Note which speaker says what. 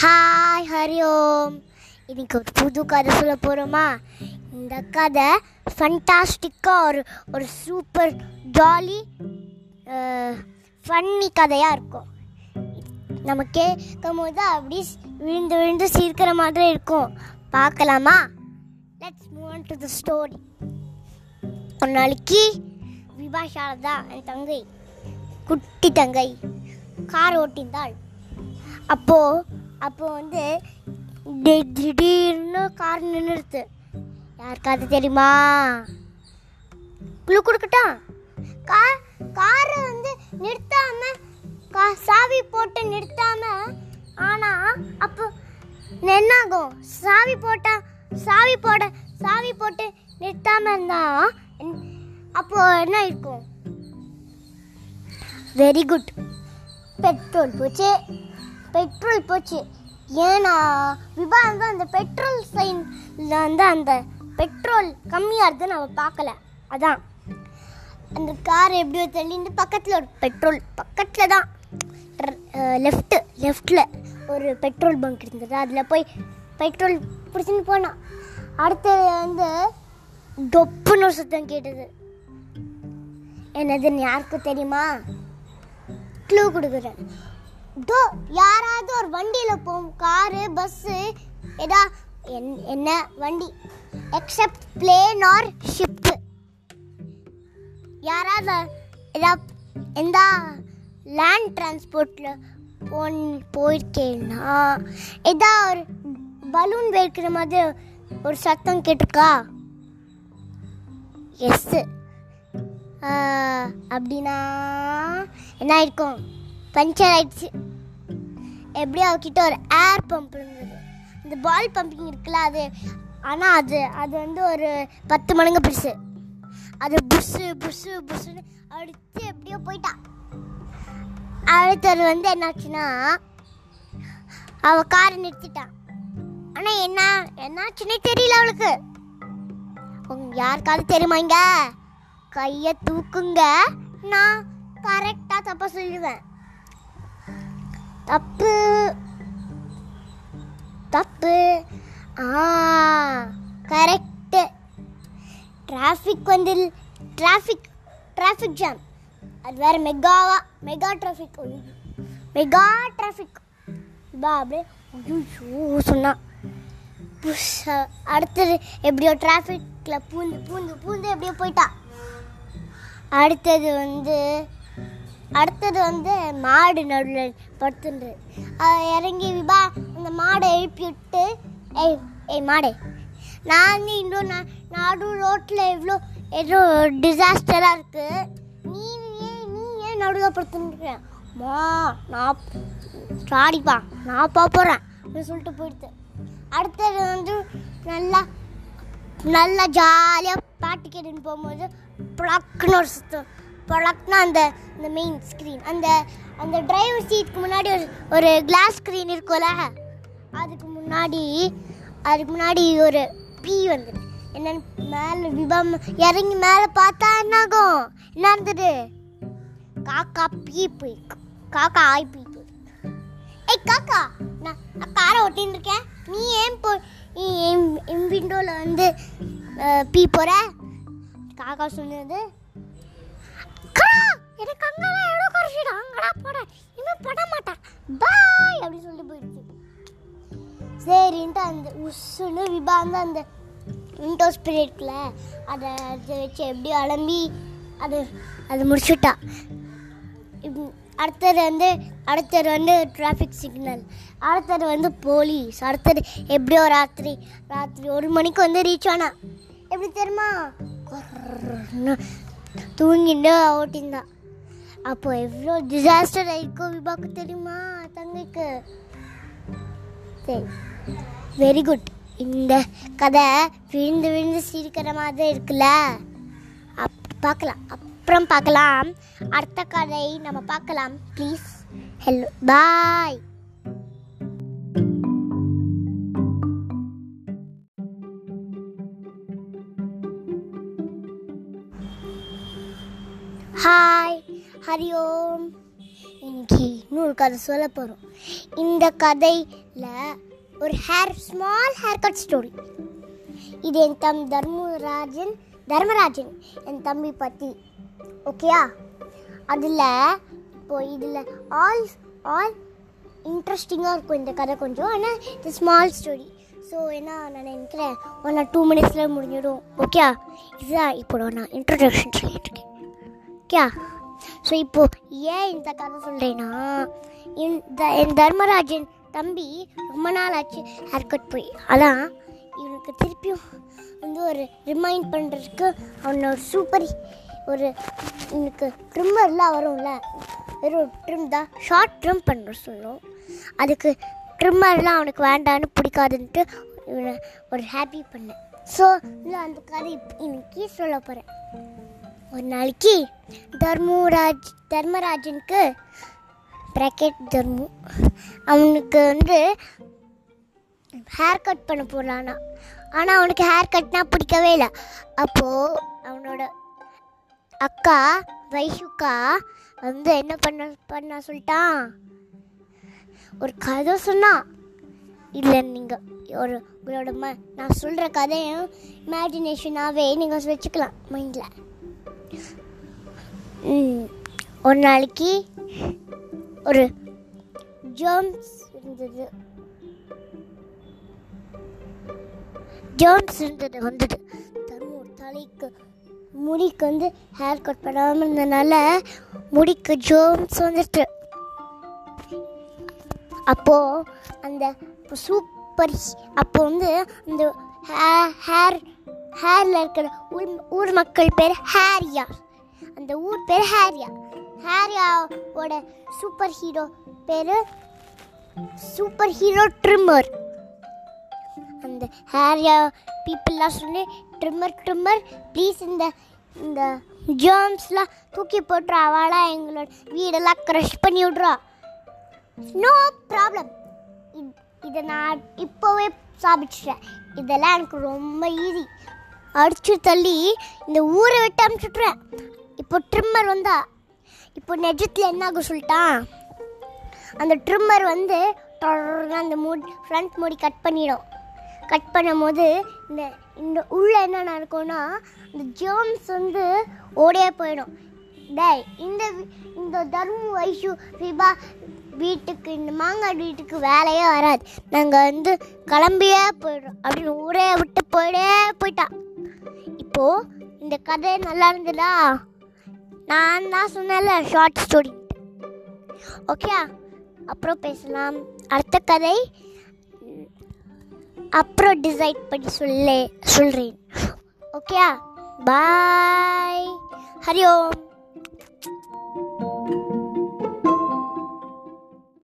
Speaker 1: Hi Hari Om இன்னைக்கு ஒரு புது கதை சொல்ல போகிறோமா இந்த கதை ஃபண்டாஸ்டிக்காக ஒரு ஒரு சூப்பர் ஜாலி ஃபன்னி கதையாக இருக்கும். நம்ம கேட்கும் போது அப்படி விழுந்து விழுந்து சீர்க்கிற மாதிரி இருக்கும். பார்க்கலாமா? Let's move to the story ஒரு நாளைக்கு விபாஷால தான் என் தங்கை குட்டி தங்கை கார் ஓட்டிந்தாள். அப்போது அப்போ வந்து திடீர்னு கார் நின்றுடுது யாருக்காவது தெரியுமா? குழு கொடுக்கட்டா கா காரை வந்து நிறுத்தாம கா சாவி போட்டு நிறுத்தாம ஆனா அப்போ என்னாகும்? சாவி போட்டா சாவி போட சாவி போட்டு நிறுத்தாம இருந்தா அப்போ என்ன இருக்கும்? வெரி குட் பெட்ரோல் போச்சு. பெட்ரோல் போச்சு. ஏன்னா விபா தான் அந்த பெட்ரோல் சைன்ல வந்து அந்த பெட்ரோல் கம்மியாக இருக்குன்னு நம்ம பார்க்கல. அதான். அந்த கார் எப்படியோ தள்ளிட்டு பக்கத்தில் ஒரு பெட்ரோல் பக்கத்தில் தான். லெஃப்ட்டு லெஃப்டில் ஒரு பெட்ரோல் பங்க் இருந்தது. அதில் போய் பெட்ரோல் பிடிச்சின்னு போனான். அடுத்தது வந்து டொப்புன்னு ஒரு சத்தம் கேட்டது. என்னதுன்னு யாருக்கும் தெரியுமா? க்ளூ கொடுக்குறேன். யாராவது ஒரு வண்டியில் போகும். காரு பஸ்ஸு ஏதா என் என்ன வண்டி? எக்ஸப்ட் பிளேன் ஆர் ஷிப்பு யாராவது ஏதா எந்த லேண்ட் டிரான்ஸ்போர்ட்டில் போன் போயிருக்கேன்னா எதா ஒரு பலூன் வைக்கிற மாதிரி ஒரு சத்தம் கேட்டிருக்கா? எஸ்ஸு அப்படின்னா என்ன ஆயிருக்கும்? பஞ்சர் ஆயிடுச்சு எப்படியும் அவகிட்ட ஒரு ஏர் பம்ப் இருந்தது. இந்த பால் பம்பிங் இருக்குல்ல அது ஆனால் அது அது வந்து ஒரு பத்து மடங்கு பெருசு அது புஷு புஷு புஷுன்னு அடித்து எப்படியோ போயிட்டா. அடுத்தது வந்து என்னாச்சுன்னா அவள் காரை நிறுத்திட்டான் ஆனால் என்ன என்னாச்சுன்னே தெரியல அவளுக்கு. யாருக்காவது தெரியுமாங்க கையை தூக்குங்க. நான் கரெக்டாக தப்பா சொல்லுவேன் தப்பு. தப்பு. ஆ கரெக்டு டிராஃபிக் வந்து டிராஃபிக் டிராஃபிக் ஜாம் அது வேற மெகாவா மெகா டிராஃபிக் மெகா டிராஃபிக் பா அப்படியே ஐயோ சொன்னான் அடுத்தது எப்படியோ டிராஃபிக்கில் பூந்து பூந்து பூந்து எப்படியோ போயிட்டா. அடுத்தது வந்து அடுத்தது வந்து மாடு நடுவில் படுத்துன்றது இறங்கி விபா அந்த மாடை எழுப்பி விட்டு ஏய் ஏய் மாடே. நான் வந்து இன்னும் நான் நாடு ரோட்டில் எவ்வளோ ஏதோ டிசாஸ்டராக இருக்குது நீ ஏன் நீ ஏன் நடுவில் படுத்துன்னு மா நான் சாரிப்பா நான் போகிறேன் அப்படின்னு சொல்லிட்டு போயிடுது அடுத்தது வந்து நல்லா நல்லா ஜாலியாக பாட்டு கேட்டுன்னு போகும்போது ப்ளக்குன்னு ஒரு சுத்தம். ப்ராடக்ட்னா அந்த அந்த மெயின் ஸ்க்ரீன் அந்த அந்த டிரைவர் சீட்டுக்கு முன்னாடி ஒரு ஒரு கிளாஸ் ஸ்க்ரீன் இருக்கும்ல? அதுக்கு முன்னாடி அதுக்கு முன்னாடி ஒரு பி வந்துடு என்னன்னு மேலே விபம் இறங்கி மேலே பார்த்தா என்னாகும்? என்ன இருந்தது காக்கா பீ போயிருக்கு. காக்கா ஆய் பீ போயிருக்கு. ஏய் காக்கா நான் காரை ஒட்டின்னு இருக்கேன் நீ ஏன் போ நீ என் என் விண்டோவில் வந்து பீ போகிற காக்கா சொன்னது எனக்கு அங்கெல்லாம் எவ்வளோ குறைச்சிடும்? அங்கடா போட இனிமேல் போட மாட்டேன் பாய் அப்படி சொல்லிட்டு போயிடுச்சு. சரின்ட்டு அந்த உசுன்னு விபாந்த அந்த விண்டோ ஸ்பிரிட்ல அதை அதை வச்சு எப்படி அலம்பி அது அது முடிச்சுட்டா. அடுத்தது வந்து அடுத்தது வந்து டிராஃபிக் சிக்னல் அடுத்தது வந்து போலீஸ் அடுத்தது எப்படியோ ராத்திரி ராத்திரி ஒரு மணிக்கு வந்து ரீச் ஆனா. எப்படி தெரியுமா? தூங்கிட்டு ஓட்டிந்தா. அப்போ எவ்வளோ டிசாஸ்டர் ஆயிருக்கும் விபாக்கு தெரியுமா தங்கைக்கு? சரி. வெரி குட் இந்த கதை விழுந்து விழுந்து சிரிக்கிற மாதிரி இருக்குல்ல? அப் பார்க்கலாம். அப்புறம் பார்க்கலாம். அடுத்த கதை நம்ம பார்க்கலாம். Please hello bye hi Hari Om இன்னைக்கு இன்னொரு கதை சொல்ல போகிறோம் இந்த கதையில் ஒரு hair small hair cut story இது என் தம் தர்மராஜன் தர்மராஜன் என் தம்பி பற்றி ஓகேயா அதில் இப்போ இதில் ஆல் ஆல் இன்ட்ரெஸ்டிங்காக இருக்கும் இந்த கதை கொஞ்சம். ஆனால் இது ஸ்மால் ஸ்டோரி ஸோ என்ன நான் நினைக்கிறேன் ஒன் ஆர் டூ மினிட்ஸில் முடிஞ்சிடும். ஓகே இதுதான் இப்போ நான் இன்ட்ரடக்ஷன் சொல்லிட்டுருக்கேன் ஓகே ஸோ இப்போ ஏன் இந்த கதை சொல்கிறேன்னா இந்த என் தர்மராஜன் தம்பி ரொம்ப நாள் ஆச்சு ஹேர் கட் போய். அதான் இவனுக்கு திருப்பியும் வந்து ஒரு ரிமைண்ட் பண்ணுறதுக்கு அவனோட சூப்பர் ஒரு இவனுக்கு ட்ரிம்மர்லாம் வரும்ல. வெறும் ட்ரிம் தான். ஷார்ட் ட்ரிம் பண்ண சொல்லும். அதுக்கு ட்ரிம்மர்லாம் அவனுக்கு வேண்டான்னு பிடிக்காதுன்ட்டு இவனை ஒரு ஹாப்பி பண்ணேன். ஸோ அந்த கதை இன்னைக்கு சொல்ல போகிறேன் ஒரு நாளைக்கு தர்மராஜ் தர்மராஜனுக்கு ப்ராக்கெட் தர்மு. அவனுக்கு வந்து ஹேர் கட் பண்ண போகிறானா ஆனால் அவனுக்கு ஹேர் கட்னா பிடிக்கவே இல்லை. அப்போது அவனோட அக்கா வைஷுக்கா வந்து என்ன பண்ண பண்ண சொல்லிட்டான். ஒரு கதை சொன்னான் இல்லை நீங்கள் ஒரு உங்களோட ம நான் சொல்கிற கதையும் இமேஜினேஷனாகவே நீங்கள் வச்சுக்கலாம் மைண்டில் ஒரு நாளைக்கு ஒரு ஜோம்ஸ் இருந்தது. ஜோம்ஸ் இருந்தது வந்தது. தர்மு தலைக்கு முடிக்கு வந்து ஹேர் கட் பண்ணாமல் இருந்தனால முடிக்கு ஜோம்ஸ் வந்துட்டு அப்போது அந்த சூப்பர் அப்போ வந்து அந்த ஹேர் ஹேரில் இருக்கிற ஊர் ஊர் மக்கள் பேர் ஹேரியா. அந்த ஊர் பேர் ஹேரியா. ஹேரியாவோட சூப்பர் ஹீரோ பேர் சூப்பர் ஹீரோ ட்ரிம்மர் அந்த ஹேரியா பீப்புளெலாம் சொல்லி ட்ரிம்மர் ட்ரிம்மர் ப்ளீஸ் இந்த இந்த ஜேர்ம்ஸ்லாம் தூக்கி போட்டுரு அவளா எங்களோட வீடெல்லாம் க்ரஷ் பண்ணி விட்றா. நோ ப்ராப்ளம் இதை நான் இப்போவே சாபிச்சிட்டேன். இதெல்லாம் எனக்கு ரொம்ப ஈஸி அடிச்சு தள்ளி இந்த ஊரை விட்டு அனுப்பிச்சுட்றேன் இப்போ ட்ரிம்மர் வந்தா இப்போ நெஜத்தில் என்ன ஆகும் சொல்லிட்டான். அந்த ட்ரிம்மர் வந்து அந்த மூடி ஃப்ரண்ட் மூடி கட் பண்ணிடும். கட் பண்ணும் போது இந்த இந்த உள்ளே என்ன நடக்கும்னா இந்த ஜேர்ம்ஸ் வந்து ஓடியே போயிடும். டேய் இந்த இந்த தர்மு வைஷு விபா வீட்டுக்கு இந்த மாங்காய் வீட்டுக்கு வேலையே வராது. நாங்கள் வந்து கிளம்பியே போயிடுறோம். அப்படின்னு ஊரே விட்டு போயிடே போயிட்டான். இப்போ இந்த கதை நல்லா இருந்ததா? நான் தான் சொன்னேன்ல ஷார்ட் ஸ்டோரி ஓகே அப்புறம் பேசலாம். அடுத்த கதை அப்புறம் டிசைட் பண்ணி சொல்ல சொல்கிறேன் ஓகே பாய் ஹரி ஓம்.